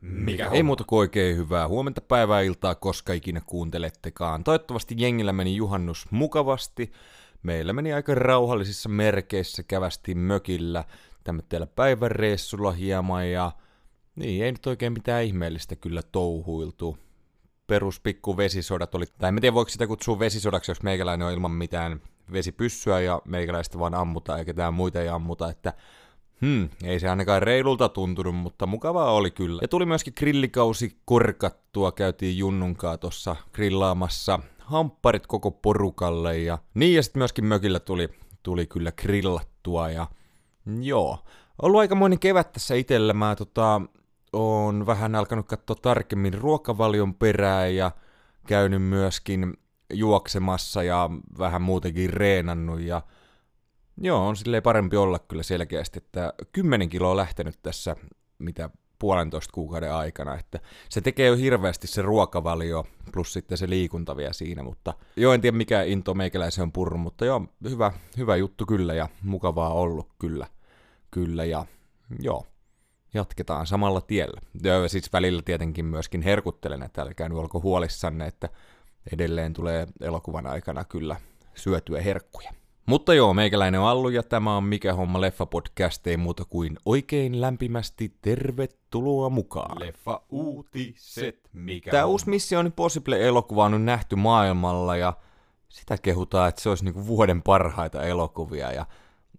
Mikä Ei muuta kuin oikein hyvää huomenta päivää iltaa, koska ikinä kuuntelettekaan. Toivottavasti jengillä meni juhannus mukavasti. Meillä meni aika rauhallisissa merkeissä, kävästiin mökillä, tämmöisellä päiväreissulla hieman ja niin, ei nyt oikein mitään ihmeellistä kyllä touhuiltu. Perus pikku vesisodat oli, tai en tiedä voiko sitä kutsua vesisodaksi, jos meikäläinen on ilman mitään vesipyssyä ja meikäläistä vaan ammuta ja ketään muita ei ammuta, että Hmm, ei se ainakaan reilulta tuntunut, mutta mukavaa oli kyllä. Ja tuli myöskin grillikausi korkattua, käytiin Junnunkaa tuossa grillaamassa hampparit koko porukalle ja niin ja sitten myöskin mökillä tuli, tuli kyllä grillattua ja joo. Ollut aikamoinen kevät tässä itellä, mä tota, on vähän alkanut katsoa tarkemmin ruokavalion perää ja käynyt myöskin juoksemassa ja vähän muutenkin reenannut ja Joo, on silleen parempi olla kyllä selkeästi, että 10 kiloa lähtenyt tässä, mitä puolentoista kuukauden aikana, että se tekee jo hirveästi se ruokavalio, plus sitten se liikunta vielä siinä, mutta joo, en tiedä mikä into meikäläisen on purru, mutta joo, hyvä, hyvä juttu kyllä ja mukavaa ollut kyllä, kyllä ja joo, jatketaan samalla tiellä. Ja siis välillä tietenkin myöskin herkuttelen, että älkää nyt olko huolissanne, että edelleen tulee elokuvan aikana kyllä syötyä herkkuja. Mutta joo, meikäläinen on Allu ja tämä on Mikä homma leffa podcast, ei muuta kuin oikein lämpimästi tervetuloa mukaan. Leffa uutiset. Mikä Tämä uusi Mission Impossible-elokuva on nyt nähty maailmalla ja sitä kehutaan, että se olisi niinku vuoden parhaita elokuvia ja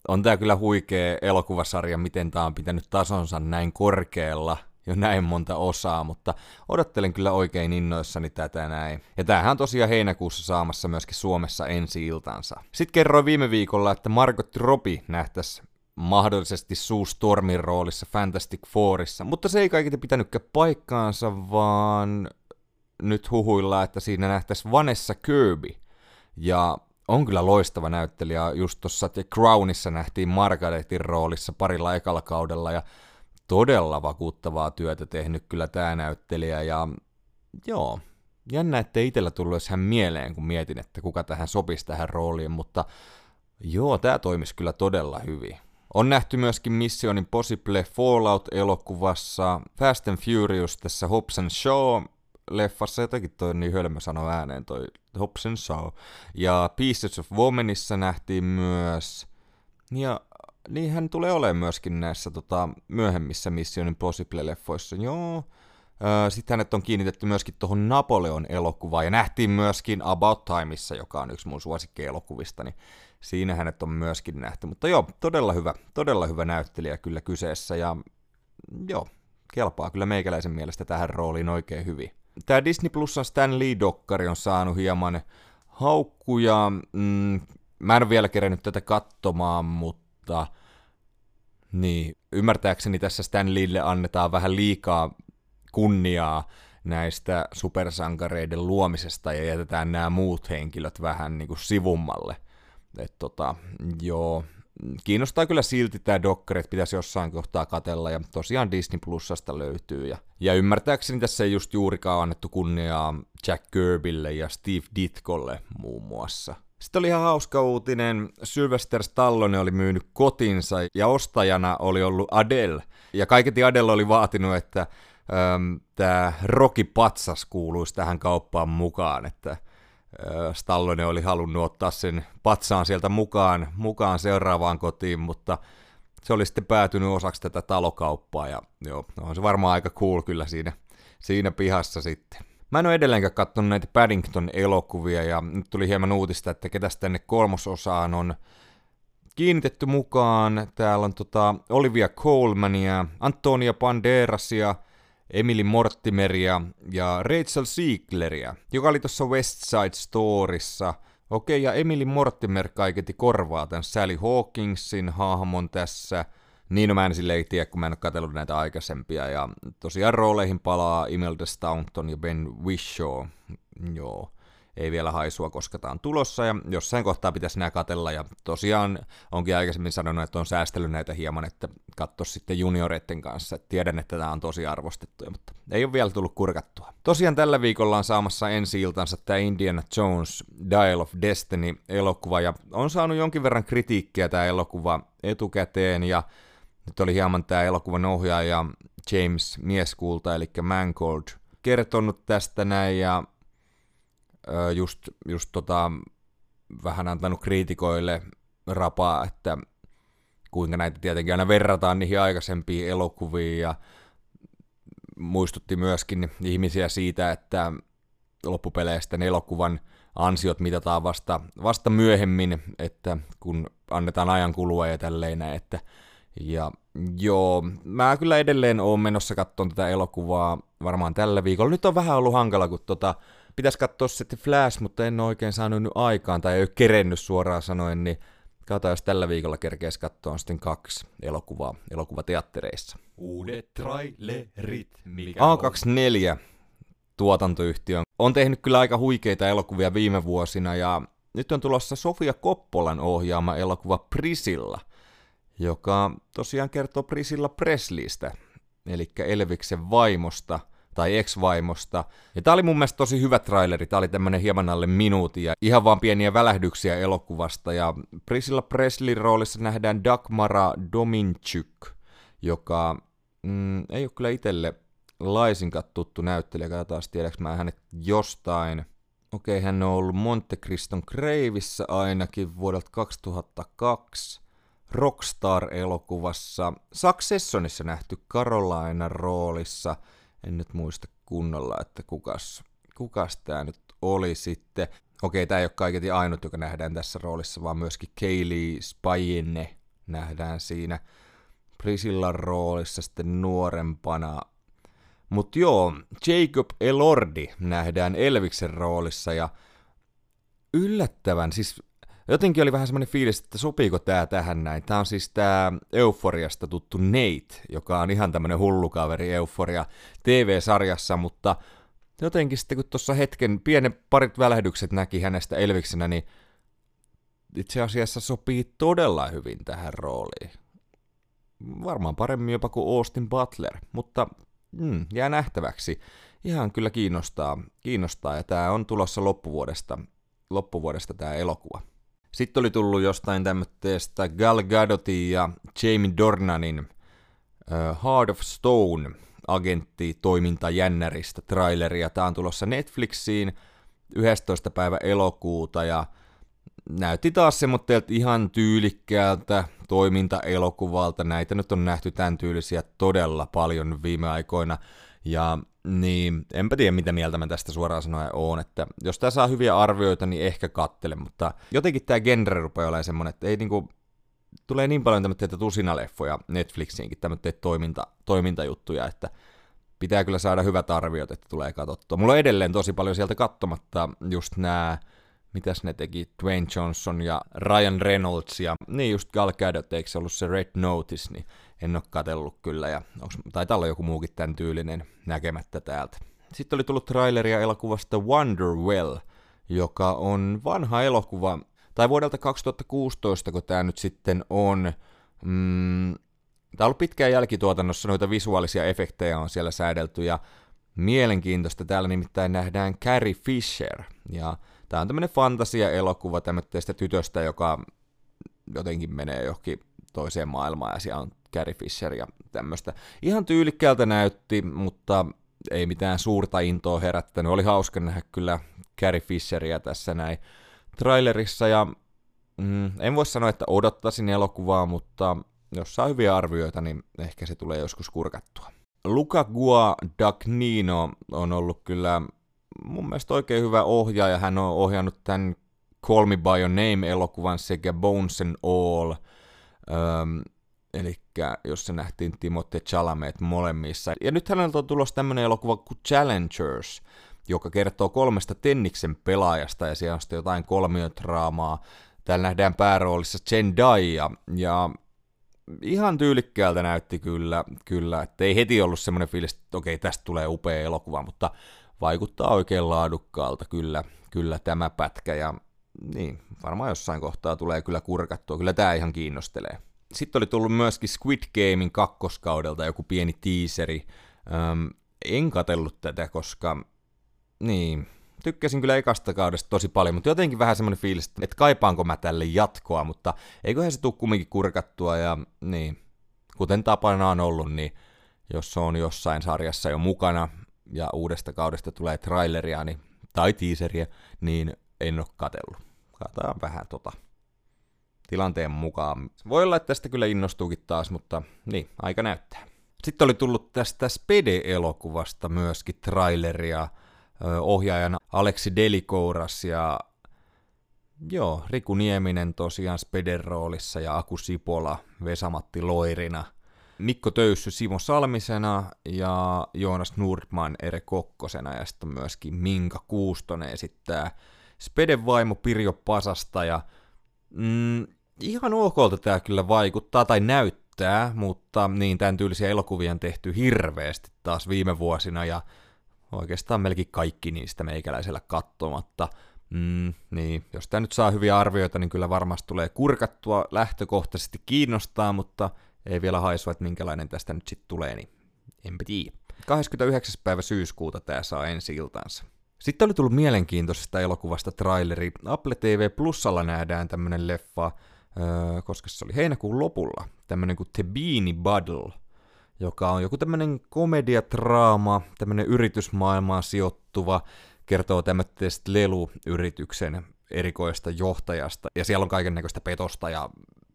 on tämä kyllä huikea elokuvasarja, miten tämä on pitänyt tasonsa näin korkealla jo näin monta osaa, mutta odottelen kyllä oikein innoissani tätä näin. Ja tämähän on tosiaan heinäkuussa saamassa myöskin Suomessa ensi iltansa. Sitten kerroin viime viikolla, että Margot Robbie nähtäisi mahdollisesti Sue Stormin roolissa Fantastic Fourissa, mutta se ei kaiketi pitänytkään paikkaansa, vaan nyt huhuillaan, että siinä nähtäisi Vanessa Kirby. Ja on kyllä loistava näyttelijä. Just tuossa The Crownissa nähtiin Margaretin roolissa parilla ekalla kaudella ja todella vakuuttavaa työtä tehnyt kyllä tämä näyttelijä. Ja joo, jännä, ettei itsellä tullut hän mieleen, kun mietin, että kuka tähän sopisi tähän rooliin, mutta joo, tämä toimisi kyllä todella hyvin. On nähty myöskin Mission Impossible Fallout-elokuvassa, Fast and Furious tässä Hobbs and Shaw leffassa, jotenkin toi niin hölmö sano ääneen toi Hobbs and Shaw. Ja Pieces of Womanissa nähtiin myös, ja niin hän tulee olemaan myöskin näissä tota, myöhemmissä Mission Impossible-leffoissa, joo. Sitten hänet on kiinnitetty myöskin tuohon Napoleon-elokuvaan, ja nähtiin myöskin About Timeissa, joka on yksi mun suosikkielokuvista, niin siinä hänet on myöskin nähty. Mutta joo, todella hyvä, todella hyvä näyttelijä kyllä kyseessä, ja joo, kelpaa kyllä meikäläisen mielestä tähän rooliin oikein hyvin. Tämä Disney Plusan Stan Lee-dokkari on saanut hieman haukkuja. Mm, mä en ole vielä kerennyt tätä katsomaan, mutta niin, ymmärtääkseni tässä Stan Leelle annetaan vähän liikaa kunniaa näistä supersankareiden luomisesta ja jätetään nämä muut henkilöt vähän niin kuin sivummalle. Et tota, joo, kiinnostaa kyllä silti tämä dokkari, että pitäisi jossain kohtaa katella, ja tosiaan Disney Plusasta löytyy. Ja, ja ymmärtääkseni tässä ei just juurikaan annettu kunniaa Jack Kirbylle ja Steve Ditkolle muun muassa. Sitten oli ihan hauska uutinen, Sylvester Stallone oli myynyt kotinsa ja ostajana oli ollut Adele. Ja kaiketi Adele oli vaatinut, että tämä Rocky Patsas kuuluisi tähän kauppaan mukaan, että ö, Stallone oli halunnut ottaa sen patsaan sieltä mukaan, mukaan seuraavaan kotiin, mutta se oli sitten päätynyt osaksi tätä talokauppaa ja joo, on se varmaan aika cool kyllä siinä, siinä pihassa sitten. Mä en ole edelleenkään katsonut näitä Paddington-elokuvia ja nyt tuli hieman uutista, että ketäs tänne kolmososaan on kiinnitetty mukaan. Täällä on tota Olivia Colmania, Antonia Banderasia, Emily Mortimeria ja Rachel Siegleria, joka oli tuossa West Side Storyssa. Okei, ja Emily Mortimer kaiketi korvaa tämän Sally Hawkingsin hahmon tässä. Niin, no mä en silleen tiedä, kun mä en ole katsellut näitä aikaisempia. Ja tosiaan rooleihin palaa Imelda Staunton ja Ben Whishaw. Joo ei vielä haisua, koska tämä on tulossa ja jossain kohtaa pitäisi nämä katella ja tosiaan onkin aikaisemmin sanonut, että on säästellyt näitä hieman, että katso sitten junioreiden kanssa, että tiedän, että tämä on tosi arvostettuja, mutta ei ole vielä tullut kurkattua. Tosiaan tällä viikolla on saamassa ensi iltansa tämä Indiana Jones Dial of Destiny elokuva ja on saanut jonkin verran kritiikkiä tämä elokuva etukäteen ja nyt oli hieman tämä elokuvan ohjaaja James Mieskulta, eli Mangold, kertonut tästä näin ja just, just tota, vähän antanut kriitikoille rapaa, että kuinka näitä tietenkin aina verrataan niihin aikaisempiin elokuviin ja muistutti myöskin ihmisiä siitä, että loppupeleistä elokuvan ansiot mitataan vasta, vasta myöhemmin, että kun annetaan ajan kulua ja tälleen että ja joo, mä kyllä edelleen oon menossa katsomaan tätä elokuvaa varmaan tällä viikolla. Nyt on vähän ollut hankala, kun tota, pitäisi katsoa sitten Flash, mutta en ole oikein saanut nyt aikaan tai ei ole kerennyt suoraan sanoen, niin katsotaan, jos tällä viikolla kerkeäisi katsoa sitten kaksi elokuvaa elokuvateattereissa. Uudet trailerit, mikä A24 tuotantoyhtiö on tehnyt kyllä aika huikeita elokuvia viime vuosina ja nyt on tulossa Sofia Koppolan ohjaama elokuva Prisilla, joka tosiaan kertoo Prisilla Presleystä, eli Elviksen vaimosta tai ex-vaimosta. Ja tää oli mun mielestä tosi hyvä traileri, tää oli tämmönen hieman alle minuutin ja ihan vaan pieniä välähdyksiä elokuvasta. Ja Prisilla Presley roolissa nähdään Dagmara Dominchuk, joka mm, ei ole kyllä itselle laisinkaan tuttu näyttelijä, katsotaan tiedäks mä hänet jostain. Okei, hän on ollut Monte Criston Kreivissä ainakin vuodelta 2002. Rockstar-elokuvassa. Successionissa nähty Carolina roolissa. En nyt muista kunnolla, että kukas, kukas tää nyt oli sitten. Okei, tää ei ole kaiketi ainut, joka nähdään tässä roolissa, vaan myöskin Kaylee Spajenne nähdään siinä Prisillan roolissa sitten nuorempana mutta joo, Jacob Elordi nähdään Elviksen roolissa ja yllättävän, siis jotenkin oli vähän semmoinen fiilis, että sopiiko tää tähän näin. Tää on siis tää Euforiasta tuttu Nate, joka on ihan tämmönen hullukaveri Euforia TV-sarjassa, mutta jotenkin sitten kun tuossa hetken pienen parit välähdykset näki hänestä Elviksenä, niin itse asiassa sopii todella hyvin tähän rooliin. Varmaan paremmin jopa kuin Austin Butler, mutta mm, jää nähtäväksi. Ihan kyllä kiinnostaa, kiinnostaa ja tämä on tulossa loppuvuodesta, loppuvuodesta tämä elokuva. Sitten oli tullut jostain tämmöistä Gal Gadotin ja Jamie Dornanin uh, Heart of Stone agentti toiminta jännäristä traileria. Tämä on tulossa Netflixiin 11. päivä elokuuta ja näytti taas semmoitteelta ihan tyylikkäältä toimintaelokuvalta. Näitä nyt on nähty tämän tyylisiä todella paljon viime aikoina. Ja niin, enpä tiedä mitä mieltä mä tästä suoraan sanoen oon, että jos tää saa hyviä arvioita, niin ehkä kattele, mutta jotenkin tää genre rupeaa olemaan semmonen, että ei niinku, tulee niin paljon tämmöitä tusinaleffoja Netflixiinkin, tämmöitä toiminta, toimintajuttuja, että pitää kyllä saada hyvät arviot, että tulee katsottua. Mulla on edelleen tosi paljon sieltä katsomatta just nämä mitäs ne teki, Dwayne Johnson ja Ryan Reynolds ja niin just Gal Gadot, eikö se ollut se Red Notice, niin en ole katsellut kyllä ja onks, taitaa olla joku muukin tämän tyylinen näkemättä täältä. Sitten oli tullut traileria elokuvasta Wonderwell, joka on vanha elokuva, tai vuodelta 2016, kun tämä nyt sitten on. Mm, tämä on ollut pitkään jälkituotannossa, noita visuaalisia efektejä on siellä säädelty, ja mielenkiintoista täällä nimittäin nähdään Carrie Fisher, ja Tämä on tämmöinen fantasia-elokuva tämmöistä tytöstä, joka jotenkin menee johonkin toiseen maailmaan ja siellä on Carrie Fisher ja tämmöistä. Ihan tyylikkäältä näytti, mutta ei mitään suurta intoa herättänyt. Oli hauska nähdä kyllä Carrie Fisheria tässä näin trailerissa ja mm, en voi sanoa, että odottaisin elokuvaa, mutta jos saa hyviä arvioita, niin ehkä se tulee joskus kurkattua. Luca Guadagnino on ollut kyllä mun mielestä oikein hyvä ohjaaja. Hän on ohjannut tämän Call Me By Your Name-elokuvan sekä Bones and All. Öm, eli jos se nähtiin Timothée Chalamet molemmissa. Ja nyt hänellä on tulossa tämmöinen elokuva kuin Challengers, joka kertoo kolmesta Tenniksen pelaajasta ja siellä on sitten jotain kolmiotraamaa. Täällä nähdään pääroolissa Zendaya ja ihan tyylikkäältä näytti kyllä, kyllä. että ei heti ollut semmoinen fiilis, että okei, tästä tulee upea elokuva, mutta vaikuttaa oikein laadukkaalta kyllä, kyllä tämä pätkä ja niin, varmaan jossain kohtaa tulee kyllä kurkattua, kyllä tämä ihan kiinnostelee. Sitten oli tullut myöskin Squid Gamein kakkoskaudelta joku pieni tiiseri. Öm, en katellut tätä, koska niin, tykkäsin kyllä ekasta kaudesta tosi paljon, mutta jotenkin vähän semmoinen fiilis, että kaipaanko mä tälle jatkoa, mutta eiköhän se tule kumminkin kurkattua ja niin, kuten tapana on ollut, niin jos on jossain sarjassa jo mukana ja uudesta kaudesta tulee traileria niin, tai teaseria, niin en ole katellut. Katsotaan vähän tota tilanteen mukaan. Voi olla, että tästä kyllä innostuukin taas, mutta niin, aika näyttää. Sitten oli tullut tästä Spede-elokuvasta myöskin traileria ohjaajana Aleksi Delikouras ja joo, Riku Nieminen tosiaan Speden roolissa ja Aku Sipola Vesamatti Loirina. Mikko Töyssy Simo Salmisena ja Joonas Nordman Ere Kokkosena ja sitten myöskin Minka Kuustonen esittää Speden vaimo Pirjo Pasasta ja mm, ihan okolta tämä kyllä vaikuttaa tai näyttää, mutta niin tämän tyylisiä elokuvia on tehty hirveästi taas viime vuosina ja oikeastaan melkein kaikki niistä meikäläisellä katsomatta. Mm, niin, jos tämä nyt saa hyviä arvioita, niin kyllä varmasti tulee kurkattua lähtökohtaisesti kiinnostaa, mutta ei vielä haisua, että minkälainen tästä nyt sitten tulee, niin enpä tiedä. 29. päivä syyskuuta tämä saa ensi iltansa. Sitten oli tullut mielenkiintoisesta elokuvasta traileri. Apple TV Plusalla nähdään tämmönen leffa, öö, koska se oli heinäkuun lopulla, tämmönen kuin The Beanie Buddle, joka on joku tämmönen komediatraama, tämmönen yritysmaailmaan sijoittuva, kertoo tämmöisestä leluyrityksen erikoista johtajasta, ja siellä on kaiken näköistä petosta ja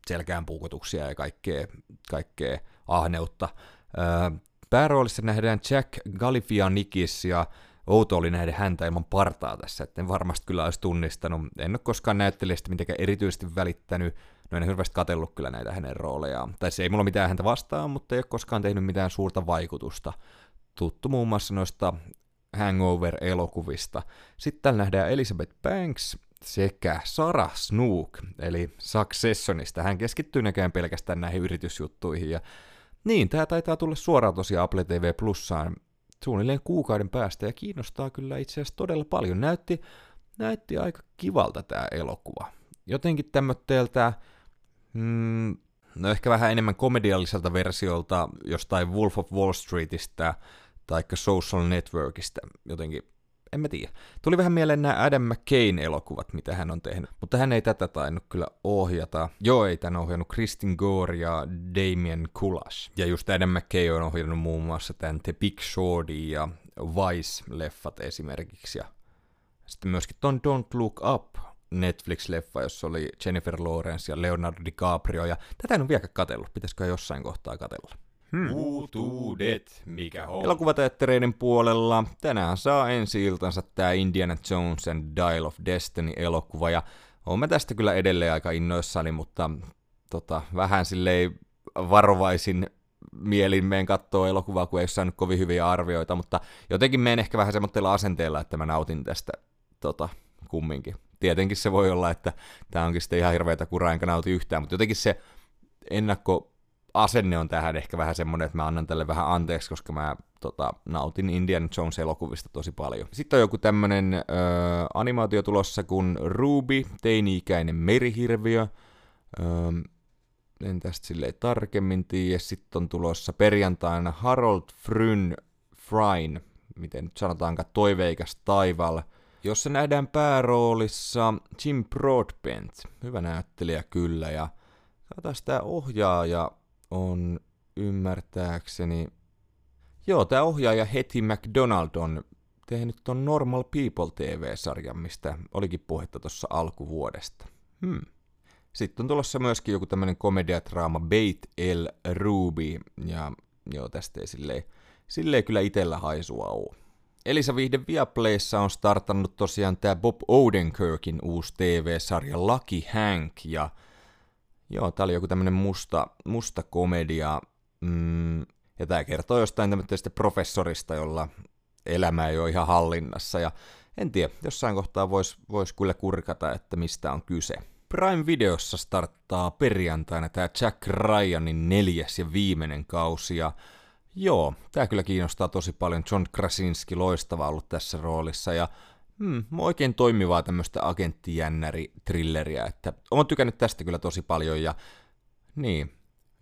selkään puukotuksia ja kaikkea, kaikkea ahneutta. Pääroolissa nähdään Jack Galifianikis ja outo oli nähdä häntä ilman partaa tässä, että en varmasti kyllä olisi tunnistanut. En ole koskaan näyttelijästä mitenkään erityisesti välittänyt, no en hirveästi katsellut kyllä näitä hänen roolejaan. Tai se ei mulla mitään häntä vastaan, mutta ei ole koskaan tehnyt mitään suurta vaikutusta. Tuttu muun muassa noista Hangover-elokuvista. Sitten täällä nähdään Elizabeth Banks sekä Sarah Snook, eli Successionista. Hän keskittyy näkään pelkästään näihin yritysjuttuihin. Ja niin, tämä taitaa tulla suoraan tosiaan Apple TV Plussaan suunnilleen kuukauden päästä ja kiinnostaa kyllä itse asiassa todella paljon. Näytti, näytti aika kivalta tämä elokuva. Jotenkin tämmötteeltä, mm, no ehkä vähän enemmän komedialliselta versiolta jostain Wolf of Wall Streetistä tai Social Networkista jotenkin en mä tiedä. Tuli vähän mieleen nämä Adam McCain elokuvat, mitä hän on tehnyt, mutta hän ei tätä tainnut kyllä ohjata. Joo, ei tän ohjannut Kristin Gore ja Damien Kulash. Ja just Adam McCain on ohjannut muun muassa tämän The Big Shorty ja Vice-leffat esimerkiksi. Ja sitten myöskin ton Don't Look Up Netflix-leffa, jossa oli Jennifer Lawrence ja Leonardo DiCaprio, ja tätä en ole vieläkään katsellut, pitäisikö jossain kohtaa katella. Hmm. Uutuudet, mikä on? Elokuvateattereiden puolella tänään saa ensi iltansa tämä Indiana Jones and Dial of Destiny-elokuva, ja mä tästä kyllä edelleen aika innoissani, mutta tota, vähän silleen varovaisin mielin meen katsoa elokuvaa, kun ei saanut kovin hyviä arvioita, mutta jotenkin menen ehkä vähän semmoitteella asenteella, että mä nautin tästä tota, kumminkin. Tietenkin se voi olla, että tämä onkin sitten ihan hirveätä kuraa, enkä nauti yhtään, mutta jotenkin se ennakko asenne on tähän ehkä vähän semmoinen, että mä annan tälle vähän anteeksi, koska mä tota, nautin Indiana Jones-elokuvista tosi paljon. Sitten on joku tämmönen ö, animaatio tulossa kuin Ruby, teini-ikäinen merihirviö. Ö, en tästä silleen tarkemmin tiedä. Sitten on tulossa perjantaina Harold Fryn Fryn, miten nyt sanotaankaan, toiveikas taival, jossa nähdään pääroolissa Jim Broadbent. Hyvä näyttelijä kyllä, ja katsotaan tämä ohjaaja on ymmärtääkseni... Joo, tämä ohjaaja Hetty McDonald on tehnyt ton Normal People TV-sarjan, mistä olikin puhetta tuossa alkuvuodesta. Hmm. Sitten on tulossa myöskin joku tämmönen komediatraama Bait El Ruby, ja joo, tästä ei silleen, silleen kyllä itellä haisua oo. Elisa Vihde Viaplayssa on startannut tosiaan tämä Bob Odenkirkin uusi TV-sarja Lucky Hank, ja Joo, tää oli joku tämmönen musta, musta komedia, mm, ja tää kertoo jostain tämmöistä professorista, jolla elämä ei ole ihan hallinnassa, ja en tiedä, jossain kohtaa voisi vois kyllä kurkata, että mistä on kyse. Prime Videossa starttaa perjantaina tämä Jack Ryanin neljäs ja viimeinen kausi, ja joo, tämä kyllä kiinnostaa tosi paljon. John Krasinski loistava ollut tässä roolissa, ja Hmm, oikein toimivaa tämmöistä agenttijännäri-trilleriä, että olen tykännyt tästä kyllä tosi paljon ja niin,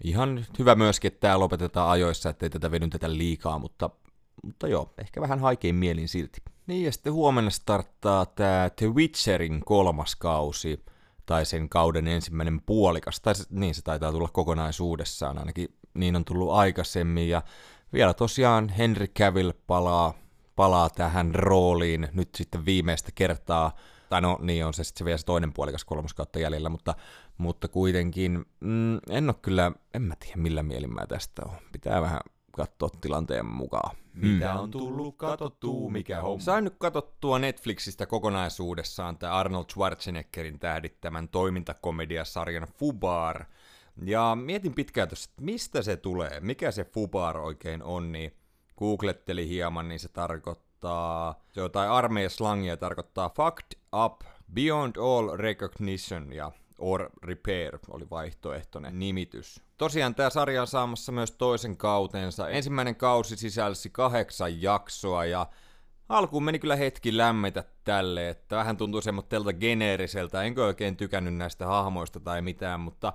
ihan hyvä myöskin, että tämä lopetetaan ajoissa, ettei tätä venytetä liikaa, mutta, mutta joo, ehkä vähän haikein mielin silti. Niin ja sitten huomenna starttaa tämä The Witcherin kolmas kausi, tai sen kauden ensimmäinen puolikas, tai se, niin se taitaa tulla kokonaisuudessaan, ainakin niin on tullut aikaisemmin, ja vielä tosiaan Henry Cavill palaa, palaa tähän rooliin nyt sitten viimeistä kertaa, tai no niin on se sitten se vielä se toinen puolikas kolmoskautta jäljellä, mutta, mutta kuitenkin mm, en ole kyllä, en mä tiedä millä mielin mä tästä on. Pitää vähän katsoa tilanteen mukaan. Mitä on tullut katsottua, mikä homma? Sain nyt katsottua Netflixistä kokonaisuudessaan tämä Arnold Schwarzeneggerin tähdittämän toimintakomediasarjan Fubar. Ja mietin pitkään tuossa, että mistä se tulee, mikä se Fubar oikein on, niin googletteli hieman, niin se tarkoittaa, se jotain armeijaslangia, tarkoittaa fucked up, beyond all recognition, ja or repair oli vaihtoehtoinen nimitys. Tosiaan tämä sarja on saamassa myös toisen kautensa. Ensimmäinen kausi sisälsi kahdeksan jaksoa ja alkuun meni kyllä hetki lämmetä tälle, että vähän tuntui semmoitteelta geneeriseltä, enkö oikein tykännyt näistä hahmoista tai mitään, mutta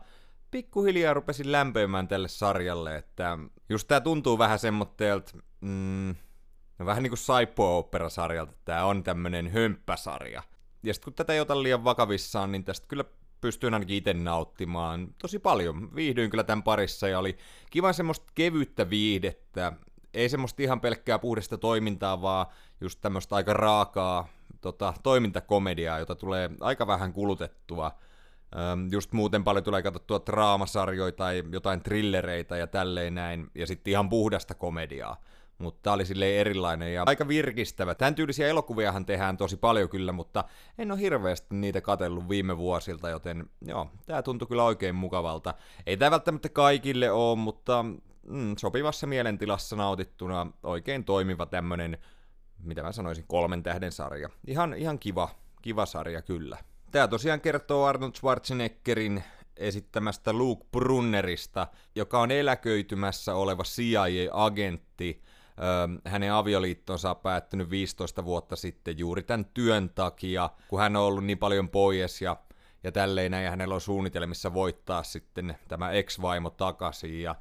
pikkuhiljaa rupesin lämpöimään tälle sarjalle, että just tää tuntuu vähän semmoitteelta, mm, no vähän niinku Saipo-opera-sarjalta, tää on tämmönen hömppäsarja. Ja sitten kun tätä ei ota liian vakavissaan, niin tästä kyllä pystyin ainakin itse nauttimaan tosi paljon. Viihdyin kyllä tämän parissa ja oli kiva semmoista kevyttä viihdettä. Ei semmoista ihan pelkkää puhdasta toimintaa, vaan just tämmöistä aika raakaa tota, toimintakomediaa, jota tulee aika vähän kulutettua. Öm, just muuten paljon tulee katsottua draamasarjoja tai jotain trillereitä ja tälleen näin, ja sitten ihan puhdasta komediaa mutta tämä oli silleen erilainen ja aika virkistävä. Tämän tyylisiä elokuviahan tehdään tosi paljon kyllä, mutta en ole hirveästi niitä katellut viime vuosilta, joten joo, tämä tuntui kyllä oikein mukavalta. Ei tämä välttämättä kaikille ole, mutta mm, sopivassa mielentilassa nautittuna oikein toimiva tämmönen, mitä mä sanoisin, kolmen tähden sarja. Ihan, ihan kiva, kiva sarja kyllä. Tämä tosiaan kertoo Arnold Schwarzeneggerin esittämästä Luke Brunnerista, joka on eläköitymässä oleva CIA-agentti, hänen avioliittonsa on päättynyt 15 vuotta sitten juuri tämän työn takia, kun hän on ollut niin paljon pois ja, ja tälleen näin, ja hänellä on suunnitelmissa voittaa sitten tämä ex-vaimo takaisin, ja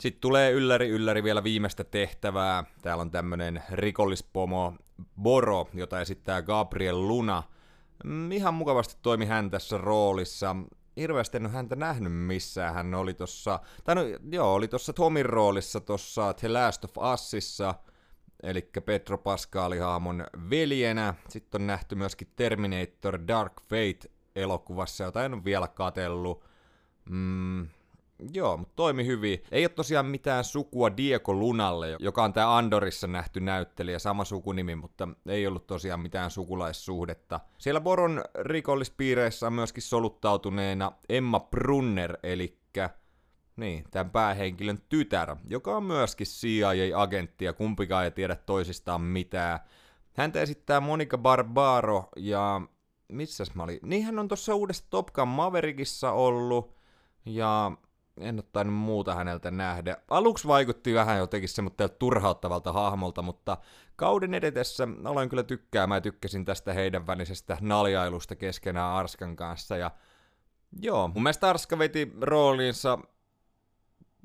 sitten tulee ylläri ylläri vielä viimeistä tehtävää. Täällä on tämmönen rikollispomo Boro, jota esittää Gabriel Luna. Mm, ihan mukavasti toimi hän tässä roolissa hirveästi en ole häntä nähnyt missään. Hän oli tossa, tai no joo, oli tossa Tomin roolissa tossa The Last of Usissa, eli Petro Pascali-haamon veljenä. Sitten on nähty myöskin Terminator Dark Fate elokuvassa, jota en ole vielä katellut. Mm, Joo, mutta toimi hyvin. Ei ole tosiaan mitään sukua Diego Lunalle, joka on tämä Andorissa nähty näyttelijä, sama sukunimi, mutta ei ollut tosiaan mitään sukulaissuhdetta. Siellä Boron rikollispiireissä on myöskin soluttautuneena Emma Brunner, eli niin, tämän päähenkilön tytär, joka on myöskin CIA-agentti ja kumpikaan ei tiedä toisistaan mitään. Häntä esittää Monica Barbaro ja missäs mä olin? Niin hän on tuossa uudessa Top Gun Maverickissa ollut ja en ole muuta häneltä nähdä. Aluksi vaikutti vähän jotenkin semmoitteelta turhauttavalta hahmolta, mutta kauden edetessä aloin kyllä tykkää. Mä tykkäsin tästä heidän välisestä naljailusta keskenään Arskan kanssa. Ja joo, mun mielestä Arska veti rooliinsa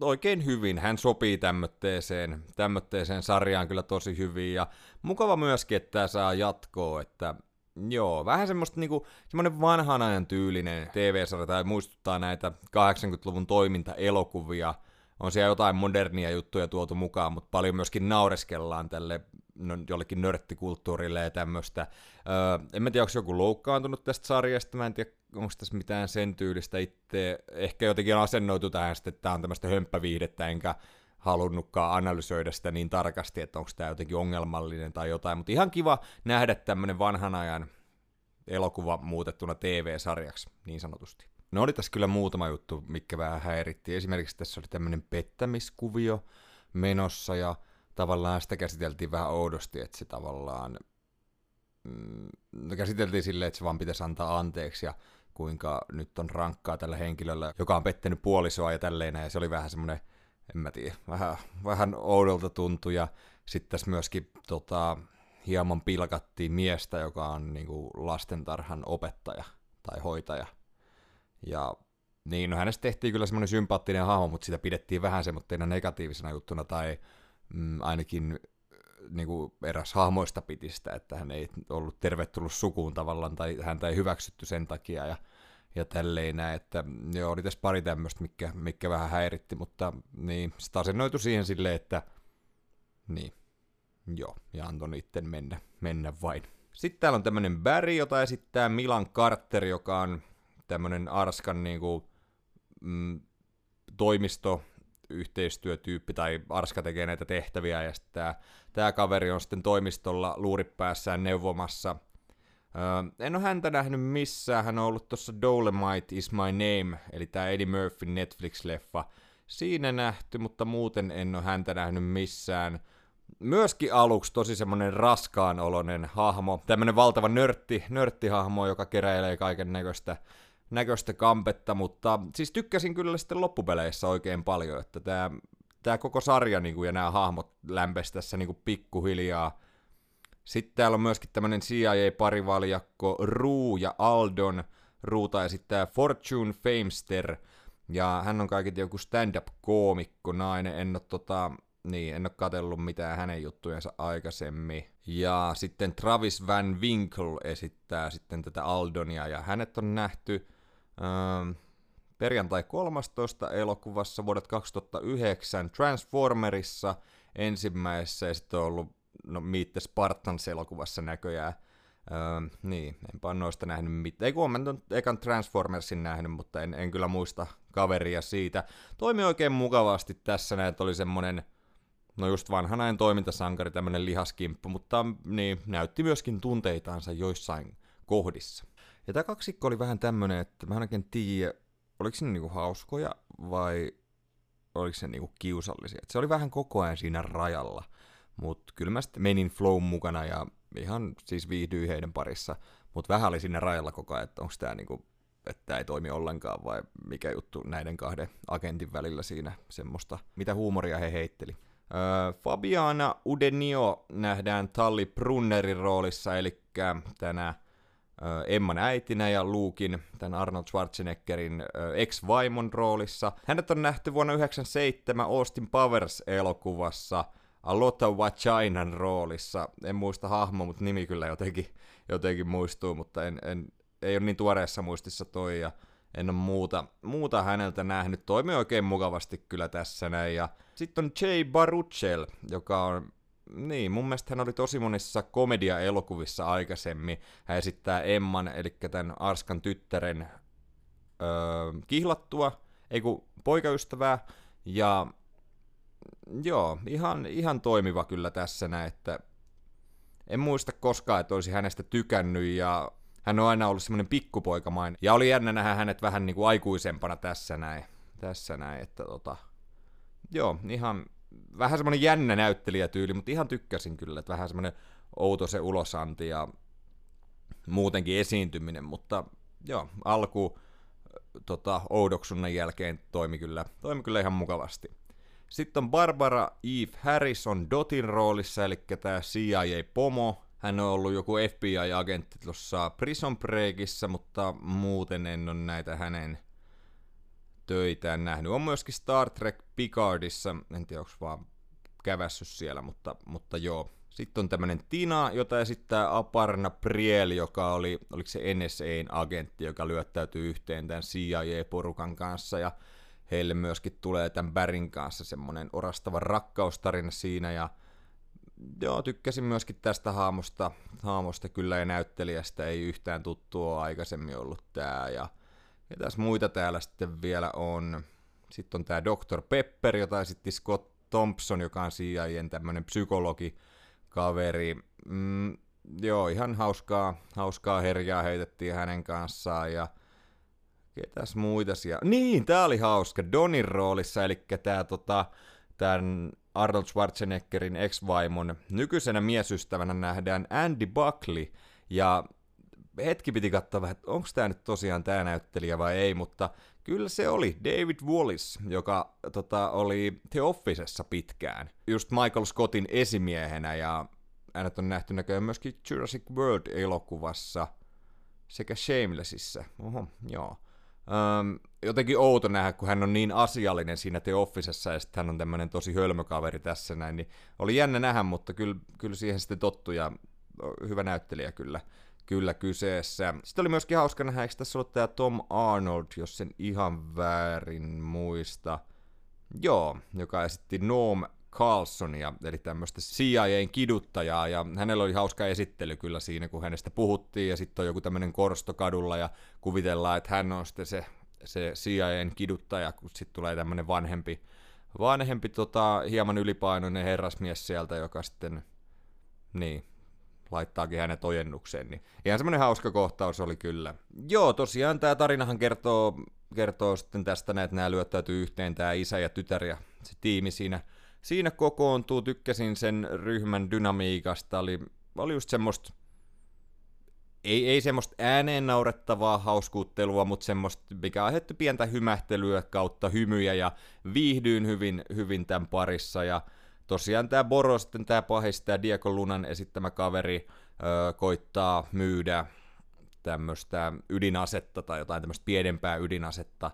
oikein hyvin. Hän sopii tämmötteeseen, tämmötteeseen sarjaan kyllä tosi hyvin. Ja mukava myöskin, että tämä saa jatkoa, että Joo, vähän semmoista niinku, semmoinen vanhan ajan tyylinen TV-sarja, tai muistuttaa näitä 80-luvun toimintaelokuvia. On siellä jotain modernia juttuja tuotu mukaan, mutta paljon myöskin naureskellaan tälle no, jollekin nörttikulttuurille ja tämmöistä. Öö, en mä tiedä, onko joku loukkaantunut tästä sarjasta, mä en tiedä, onko tässä mitään sen tyylistä itse. Ehkä jotenkin asennoitu tähän että tämä on tämmöistä hömppäviihdettä, enkä halunnutkaan analysoida sitä niin tarkasti, että onko tämä jotenkin ongelmallinen tai jotain, mutta ihan kiva nähdä tämmöinen vanhan ajan elokuva muutettuna TV-sarjaksi, niin sanotusti. No oli tässä kyllä muutama juttu, mikä vähän häiritti. Esimerkiksi tässä oli tämmöinen pettämiskuvio menossa ja tavallaan sitä käsiteltiin vähän oudosti, että se tavallaan mm, no käsiteltiin silleen, että se vaan pitäisi antaa anteeksi ja kuinka nyt on rankkaa tällä henkilöllä, joka on pettänyt puolisoa ja tälleen, ja se oli vähän semmoinen en mä tiedä, vähän, vähän oudolta tuntui ja sitten tässä myöskin tota, hieman pilkattiin miestä, joka on niin kuin lastentarhan opettaja tai hoitaja. Ja niin, no hänestä tehtiin kyllä semmoinen sympaattinen hahmo, mutta sitä pidettiin vähän semmoitteena negatiivisena juttuna, tai mm, ainakin niin kuin eräs hahmoista piti sitä, että hän ei ollut tervetullut sukuun tavallaan, tai häntä ei hyväksytty sen takia, ja ja tälleen näin, että joo, oli tässä pari tämmöistä, mikä, mikä vähän häiritti, mutta niin, sitä asennoitu siihen silleen, että Niin. Joo, ja antoi niitten mennä, mennä vain. Sitten täällä on tämmönen Barry, jota esittää Milan Carter, joka on tämmönen Arskan niinku, mm, toimisto, yhteistyötyyppi, tai Arska tekee näitä tehtäviä, ja sitten tää, tää kaveri on sitten toimistolla luuripäässään neuvomassa. Öö, en ole häntä nähnyt missään, hän on ollut tuossa Dolomite is my name, eli tää Eddie Murphy Netflix-leffa, siinä nähty, mutta muuten en ole häntä nähnyt missään. Myöskin aluksi tosi semmonen raskaanolonen hahmo, tämmönen valtava nörtti, nörttihahmo, joka keräilee kaiken näköistä näköistä kampetta, mutta siis tykkäsin kyllä sitten loppupeleissä oikein paljon, että tämä tää koko sarja niinku, ja nämä hahmot lämpesi tässä niinku, pikkuhiljaa. Sitten täällä on myöskin tämmönen CIA-parivaljakko Ruu ja Aldon. Ruuta esittää Fortune Famester, ja hän on kaiket joku stand-up-koomikko nainen, en ole tota, niin, en ole katsellut mitään hänen juttujensa aikaisemmin. Ja sitten Travis Van Winkle esittää sitten tätä Aldonia, ja hänet on nähty ähm, perjantai 13. elokuvassa vuodet 2009 Transformerissa ensimmäisessä, ja sitten on ollut no, Meet the Spartans elokuvassa näköjään. Öö, niin, enpä ole noista nähnyt mitään. Ei kun olen ekan Transformersin nähnyt, mutta en, en kyllä muista kaveria siitä. Toimi oikein mukavasti tässä, näin, oli semmonen, no just vanhanainen toimintasankari, tämmönen lihaskimppu, mutta niin, näytti myöskin tunteitaansa joissain kohdissa. Ja tämä kaksikko oli vähän tämmönen, että mä ainakin tiedä, oliko se niinku hauskoja vai oliko se niinku kiusallisia. Et se oli vähän koko ajan siinä rajalla, mutta kyllä mä sitten menin flow mukana ja ihan siis viihdyin heidän parissa, mutta vähän oli siinä rajalla koko ajan, että onko tämä niinku, että ei toimi ollenkaan vai mikä juttu näiden kahden agentin välillä siinä semmoista, mitä huumoria he heitteli. Öö, Fabiana Udenio nähdään Talli Brunnerin roolissa, eli tänä Emman äitinä ja Luukin, tämän Arnold Schwarzeneggerin ex-vaimon roolissa. Hänet on nähty vuonna 1997 Austin Powers-elokuvassa Alota Wachinan roolissa. En muista hahmo, mutta nimi kyllä jotenkin, jotenkin muistuu, mutta en, en, ei ole niin tuoreessa muistissa toi ja en ole muuta, muuta häneltä nähnyt. Toimi oikein mukavasti kyllä tässä näin. Ja sitten on Jay Baruchel, joka on niin, mun mielestä hän oli tosi monissa komedia-elokuvissa aikaisemmin. Hän esittää Emman, eli tämän Arskan tyttären öö, kihlattua, ei kun poikaystävää, ja joo, ihan, ihan toimiva kyllä tässä näin, että en muista koskaan, että olisi hänestä tykännyt, ja hän on aina ollut semmoinen pikkupoikamainen, ja oli jännä nähdä hänet vähän niin kuin aikuisempana tässä näin, tässä näin, että tota, joo, ihan, vähän semmoinen jännä näyttelijätyyli, mutta ihan tykkäsin kyllä, että vähän semmoinen outo se ulosanti ja muutenkin esiintyminen, mutta joo, alku tota, oudoksunnan jälkeen toimi kyllä, toimi kyllä ihan mukavasti. Sitten on Barbara Eve Harrison Dotin roolissa, eli tämä CIA-pomo. Hän on ollut joku FBI-agentti tuossa Prison Breakissa, mutta muuten en ole näitä hänen töitään nähnyt. On myöskin Star Trek Picardissa, en tiedä onko vaan kävässyt siellä, mutta, mutta joo. Sitten on tämmönen Tina, jota esittää Aparna Priel, joka oli, oliko se NSAn agentti, joka lyöttäytyy yhteen tämän CIA-porukan kanssa, ja heille myöskin tulee tämän Bärin kanssa semmonen orastava rakkaustarina siinä, ja joo, tykkäsin myöskin tästä haamosta, haamosta kyllä, ja näyttelijästä ei yhtään tuttua aikaisemmin ollut tää, ja tässä muita täällä sitten vielä on. Sitten on tämä Dr. Pepper, jota esitti Scott Thompson, joka on CIAn tämmöinen psykologi kaveri. Mm, joo, ihan hauskaa, hauskaa herjaa heitettiin hänen kanssaan ja ketäs muita siellä. Niin, tää oli hauska. Donin roolissa, eli tää tota, tämän Arnold Schwarzeneggerin ex-vaimon nykyisenä miesystävänä nähdään Andy Buckley, ja hetki piti katsoa vähän, että onko tämä nyt tosiaan tämä näyttelijä vai ei, mutta kyllä se oli David Wallis, joka tota, oli The Officessa pitkään. Just Michael Scottin esimiehenä ja hänet on nähty näköjään myöskin Jurassic World-elokuvassa sekä Shamelessissa. Oho, joo. Öm, jotenkin outo nähdä, kun hän on niin asiallinen siinä The Officessa ja sitten hän on tämmöinen tosi hölmökaveri tässä näin, niin oli jännä nähdä, mutta kyllä, kyllä siihen sitten tottu ja hyvä näyttelijä kyllä kyllä kyseessä. Sitten oli myöskin hauska nähdä, eikö tässä ollut tämä Tom Arnold, jos sen ihan väärin muista. Joo, joka esitti Noam Carlsonia, eli tämmöistä CIAn kiduttajaa, ja hänellä oli hauska esittely kyllä siinä, kun hänestä puhuttiin, ja sitten on joku tämmöinen korsto kadulla, ja kuvitellaan, että hän on sitten se, se CIAn kiduttaja, kun sitten tulee tämmöinen vanhempi, vanhempi tota, hieman ylipainoinen herrasmies sieltä, joka sitten, niin, laittaakin hänet ojennukseen, niin ihan semmoinen hauska kohtaus oli kyllä. Joo, tosiaan tämä tarinahan kertoo, kertoo sitten tästä, että nämä lyöttäytyy yhteen, tämä isä ja tytär ja se tiimi siinä, siinä kokoontuu, tykkäsin sen ryhmän dynamiikasta, oli, oli just semmoista, ei, ei semmoista ääneen naurettavaa hauskuuttelua, mutta semmoista, mikä aiheutti pientä hymähtelyä kautta hymyjä ja viihdyin hyvin, hyvin tämän parissa. Ja tosiaan tämä Boro, sitten tämä pahis, tämä Diego Lunan esittämä kaveri, öö, koittaa myydä tämmöistä ydinasetta tai jotain tämmöistä pienempää ydinasetta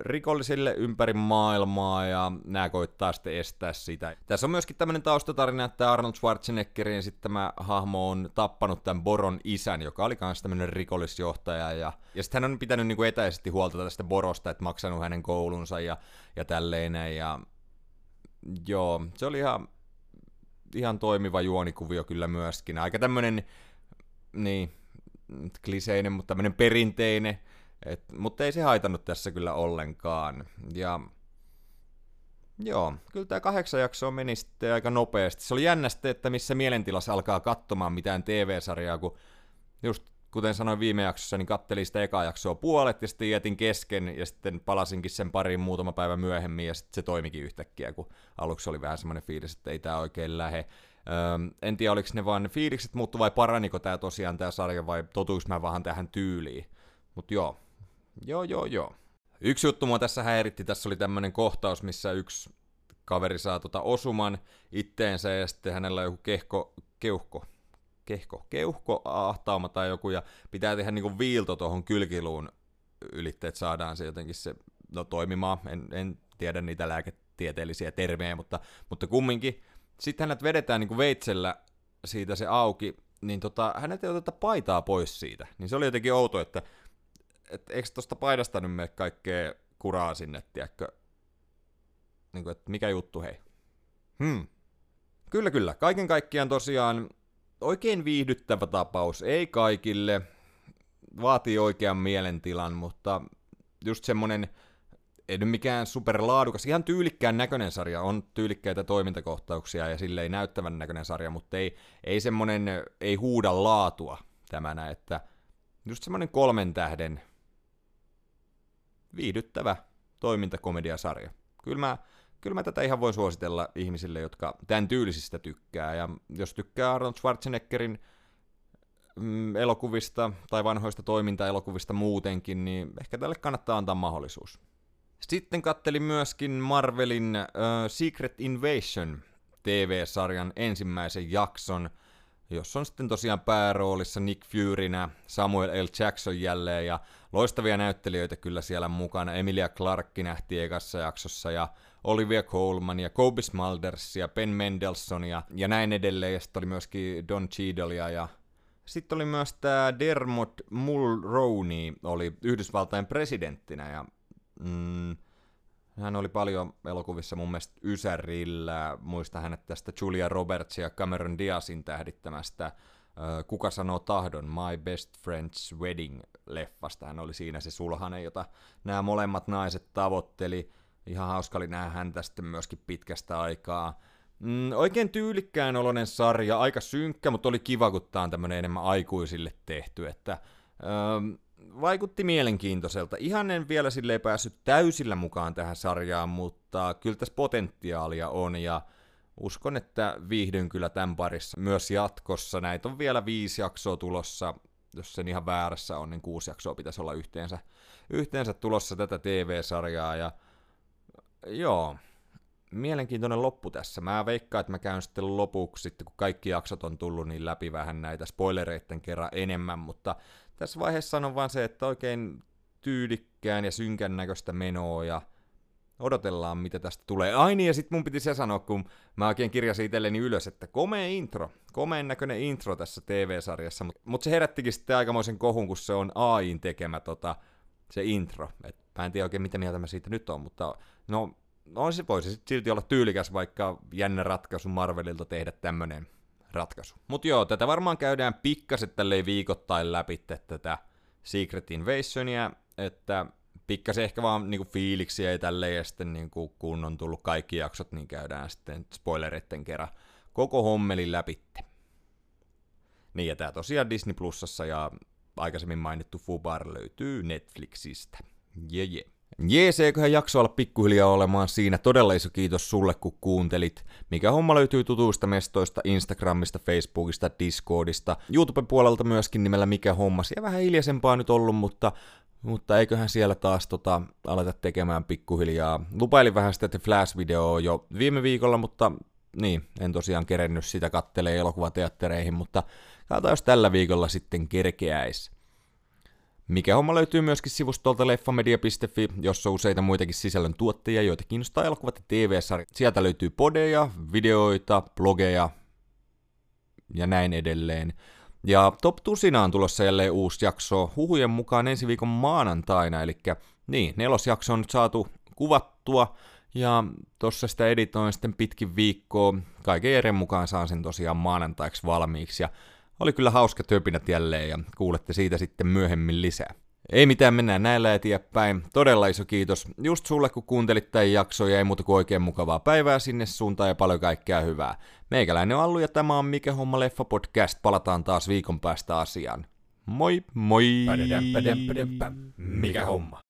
rikollisille ympäri maailmaa ja nämä koittaa sitten estää sitä. Tässä on myöskin tämmöinen taustatarina, että Arnold Schwarzeneggerin esittämä hahmo on tappanut tämän Boron isän, joka oli myös tämmöinen rikollisjohtaja ja, ja sitten hän on pitänyt niin kuin etäisesti huolta tästä Borosta, että maksanut hänen koulunsa ja, ja tälleen ja Joo, se oli ihan, ihan toimiva juonikuvio kyllä myöskin. Aika tämmönen, niin, kliseinen, mutta tämmönen perinteinen, mutta ei se haitannut tässä kyllä ollenkaan. Ja Joo, kyllä tämä kahdeksan jaksoa meni sitten aika nopeasti. Se oli jännästi, että missä mielentilassa alkaa katsomaan mitään TV-sarjaa, kun just kuten sanoin viime jaksossa, niin kattelin sitä eka jaksoa puolet ja sitten jätin kesken ja sitten palasinkin sen pariin muutama päivä myöhemmin ja sitten se toimikin yhtäkkiä, kun aluksi oli vähän semmoinen fiilis, että ei tämä oikein lähe. Öö, en tiedä, oliko ne vaan ne fiilikset muuttu vai paraniko tämä tosiaan tämä sarja vai totuuks mä vaan tähän tyyliin. Mutta joo, joo joo joo. Yksi juttu mua tässä häiritti, tässä oli tämmöinen kohtaus, missä yksi kaveri saa tota osuman itteensä ja sitten hänellä on joku kehko, keuhko, kehko, keuhko ahtauma tai joku, ja pitää tehdä niin kuin viilto tuohon kylkiluun ylitte, että saadaan se jotenkin se no, toimimaan. En, en tiedä niitä lääketieteellisiä termejä, mutta, mutta kumminkin. Sitten hänet vedetään niin kuin veitsellä siitä se auki, niin tota, hänet ei oteta paitaa pois siitä. Niin se oli jotenkin outo, että et, eikö tuosta paidasta nyt mene kaikkea kuraa sinne, tiedätkö? Niin kuin, että mikä juttu, hei. Hmm. Kyllä, kyllä. Kaiken kaikkiaan tosiaan oikein viihdyttävä tapaus, ei kaikille, vaatii oikean mielentilan, mutta just semmonen, ei nyt mikään superlaadukas, ihan tyylikkään näköinen sarja, on tyylikkäitä toimintakohtauksia ja silleen näyttävän näköinen sarja, mutta ei, ei semmonen, ei huuda laatua tämänä, että just semmonen kolmen tähden viihdyttävä toimintakomediasarja. Kyllä mä kyllä mä tätä ihan voin suositella ihmisille, jotka tämän tyylisistä tykkää. Ja jos tykkää Arnold Schwarzeneggerin mm, elokuvista tai vanhoista toimintaelokuvista muutenkin, niin ehkä tälle kannattaa antaa mahdollisuus. Sitten kattelin myöskin Marvelin uh, Secret Invasion TV-sarjan ensimmäisen jakson, jossa on sitten tosiaan pääroolissa Nick Furynä, Samuel L. Jackson jälleen ja loistavia näyttelijöitä kyllä siellä mukana. Emilia Clarke nähtiin ekassa jaksossa ja Olivia Colman ja Kobe Smulders ja Ben Mendelssohn ja, ja näin edelleen. Ja sitten oli myöskin Don Cheadle'a ja sitten oli myös tämä Dermot Mulroney oli Yhdysvaltain presidenttinä ja mm, hän oli paljon elokuvissa mun mielestä Ysärillä. Muista hänet tästä Julia Roberts ja Cameron Diazin tähdittämästä Kuka sanoo tahdon, My Best Friend's Wedding-leffasta. Hän oli siinä se sulhanen, jota nämä molemmat naiset tavoitteli. Ihan hauska oli nähdä häntä sitten myöskin pitkästä aikaa. Mm, oikein tyylikkään oloinen sarja, aika synkkä, mutta oli kiva, kun tämä on tämmöinen enemmän aikuisille tehty, että öö, vaikutti mielenkiintoiselta. Ihan en vielä sille päässyt täysillä mukaan tähän sarjaan, mutta kyllä tässä potentiaalia on ja uskon, että viihdyn kyllä tämän parissa myös jatkossa. Näitä on vielä viisi jaksoa tulossa, jos sen ihan väärässä on, niin kuusi jaksoa pitäisi olla yhteensä, yhteensä tulossa tätä TV-sarjaa ja Joo, mielenkiintoinen loppu tässä. Mä veikkaan, että mä käyn sitten lopuksi, sitten kun kaikki jaksot on tullut, niin läpi vähän näitä spoilereiden kerran enemmän, mutta tässä vaiheessa sanon vaan se, että oikein tyylikkään ja synkän näköistä menoa ja odotellaan, mitä tästä tulee. Ai niin, ja sitten mun piti se sanoa, kun mä oikein kirjasin itselleni ylös, että komea intro, komeen näköinen intro tässä TV-sarjassa, mutta mut se herättikin sitten aikamoisen kohun, kun se on AIin tekemä tota, se intro. Et mä en tiedä oikein, mitä mieltä mä siitä nyt on, mutta no no se voisi silti olla tyylikäs, vaikka jännä ratkaisu Marvelilta tehdä tämmönen ratkaisu. Mutta joo, tätä varmaan käydään pikkaset tälleen viikoittain läpi tätä Secret Invasionia, että pikkasen ehkä vaan niinku fiiliksiä ja tälleen, ja sitten niinku, kun on tullut kaikki jaksot, niin käydään sitten spoilereiden kerran koko hommelin läpitte. Niin, ja tää tosiaan Disney Plusassa ja aikaisemmin mainittu Fubar löytyy Netflixistä. Jee, yeah, yeah. Jees, eiköhän jakso olla pikkuhiljaa olemaan siinä. Todella iso kiitos sulle, kun kuuntelit. Mikä homma löytyy tutuista mestoista, Instagramista, Facebookista, Discordista, YouTuben puolelta myöskin nimellä Mikä homma. Siellä vähän hiljaisempaa nyt ollut, mutta, mutta eiköhän siellä taas tota, aleta tekemään pikkuhiljaa. Lupailin vähän sitä Flash-videoa jo viime viikolla, mutta niin, en tosiaan kerennyt sitä kattelee elokuvateattereihin, mutta katsotaan jos tällä viikolla sitten kerkeäisi. Mikä homma löytyy myöskin sivustolta leffamedia.fi, jossa on useita muitakin sisällön tuottajia, joita kiinnostaa elokuvat ja TV-sarjat. Sieltä löytyy podeja, videoita, blogeja ja näin edelleen. Ja Top Tusina on tulossa jälleen uusi jakso huhujen mukaan ensi viikon maanantaina, eli niin, nelosjakso on nyt saatu kuvattua, ja tossa sitä editoin sitten pitkin viikkoa. Kaiken eri mukaan saan sen tosiaan maanantaiksi valmiiksi. Ja oli kyllä hauska töpinät jälleen ja kuulette siitä sitten myöhemmin lisää. Ei mitään, mennään näillä eteenpäin. Todella iso kiitos just sulle, kun kuuntelit tämän jakson ja ei muuta kuin oikein mukavaa päivää sinne suuntaan ja paljon kaikkea hyvää. Meikäläinen on Allu ja tämä on Mikä Homma Leffa Podcast. Palataan taas viikon päästä asiaan. Moi moi! Mikä homma?